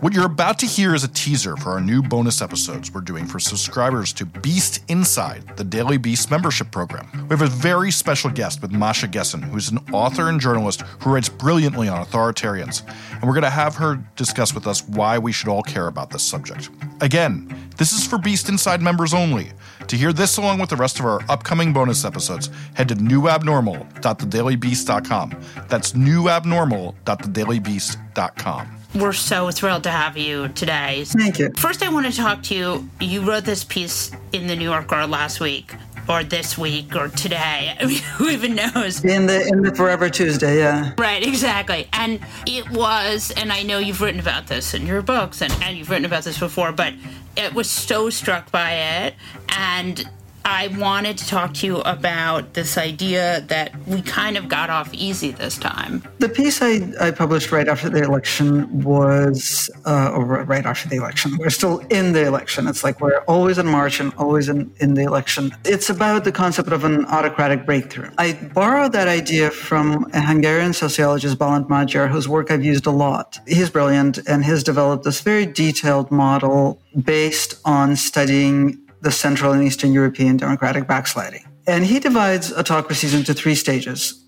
What you're about to hear is a teaser for our new bonus episodes we're doing for subscribers to Beast Inside, the Daily Beast membership program. We have a very special guest with Masha Gessen, who's an author and journalist who writes brilliantly on authoritarians. And we're going to have her discuss with us why we should all care about this subject. Again, this is for Beast Inside members only. To hear this along with the rest of our upcoming bonus episodes, head to newabnormal.thedailybeast.com. That's newabnormal.thedailybeast.com. We're so thrilled to have you today. Thank you. First, I want to talk to you. You wrote this piece in the New Yorker last week, or this week, or today. I mean, who even knows? In the in the Forever Tuesday, yeah. Right, exactly. And it was, and I know you've written about this in your books, and, and you've written about this before, but it was so struck by it, and I wanted to talk to you about this idea that we kind of got off easy this time. The piece I, I published right after the election was, uh, or right after the election, we're still in the election. It's like we're always in March and always in, in the election. It's about the concept of an autocratic breakthrough. I borrowed that idea from a Hungarian sociologist, Balint Magyar, whose work I've used a lot. He's brilliant and has developed this very detailed model based on studying the Central and Eastern European democratic backsliding. And he divides autocracies into three stages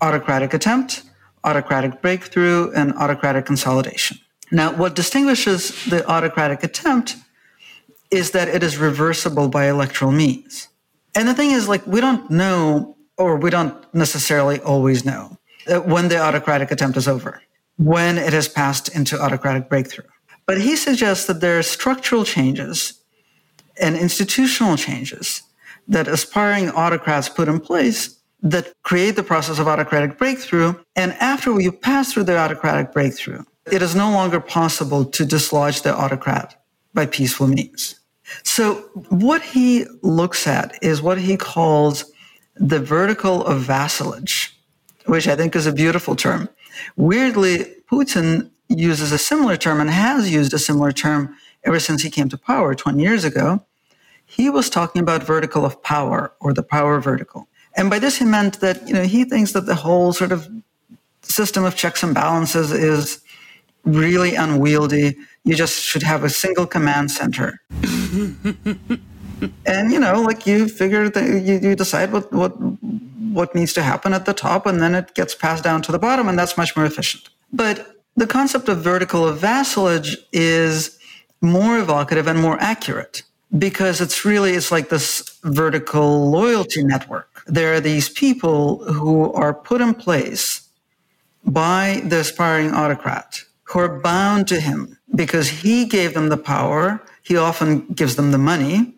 autocratic attempt, autocratic breakthrough, and autocratic consolidation. Now, what distinguishes the autocratic attempt is that it is reversible by electoral means. And the thing is, like, we don't know, or we don't necessarily always know, uh, when the autocratic attempt is over, when it has passed into autocratic breakthrough. But he suggests that there are structural changes and institutional changes that aspiring autocrats put in place that create the process of autocratic breakthrough. And after you pass through the autocratic breakthrough, it is no longer possible to dislodge the autocrat by peaceful means. So what he looks at is what he calls the vertical of vassalage, which I think is a beautiful term. Weirdly, Putin uses a similar term and has used a similar term ever since he came to power 20 years ago, he was talking about vertical of power or the power vertical. And by this, he meant that, you know, he thinks that the whole sort of system of checks and balances is really unwieldy. You just should have a single command center. and, you know, like you figure that you, you decide what, what, what needs to happen at the top and then it gets passed down to the bottom and that's much more efficient. But the concept of vertical of vassalage is more evocative and more accurate because it's really it's like this vertical loyalty network. There are these people who are put in place by the aspiring autocrat who are bound to him because he gave them the power. He often gives them the money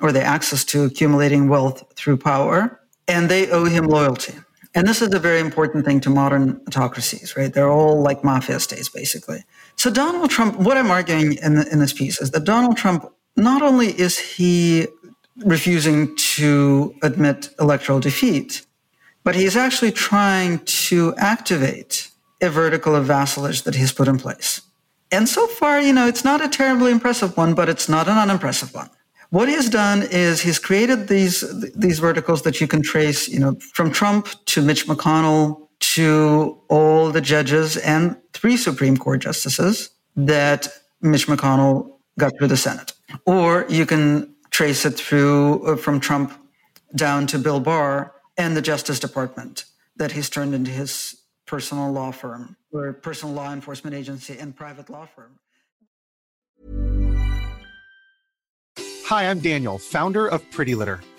or the access to accumulating wealth through power and they owe him loyalty. And this is a very important thing to modern autocracies right? They're all like mafia states basically so Donald Trump, what I'm arguing in, the, in this piece is that Donald Trump, not only is he refusing to admit electoral defeat, but he's actually trying to activate a vertical of vassalage that he's put in place. And so far, you know, it's not a terribly impressive one, but it's not an unimpressive one. What he's done is he's created these these verticals that you can trace, you know, from Trump to Mitch McConnell to all the judges and three Supreme Court justices that Mitch McConnell got through the Senate. Or you can trace it through uh, from Trump down to Bill Barr and the Justice Department that he's turned into his personal law firm or personal law enforcement agency and private law firm. Hi, I'm Daniel, founder of Pretty Litter.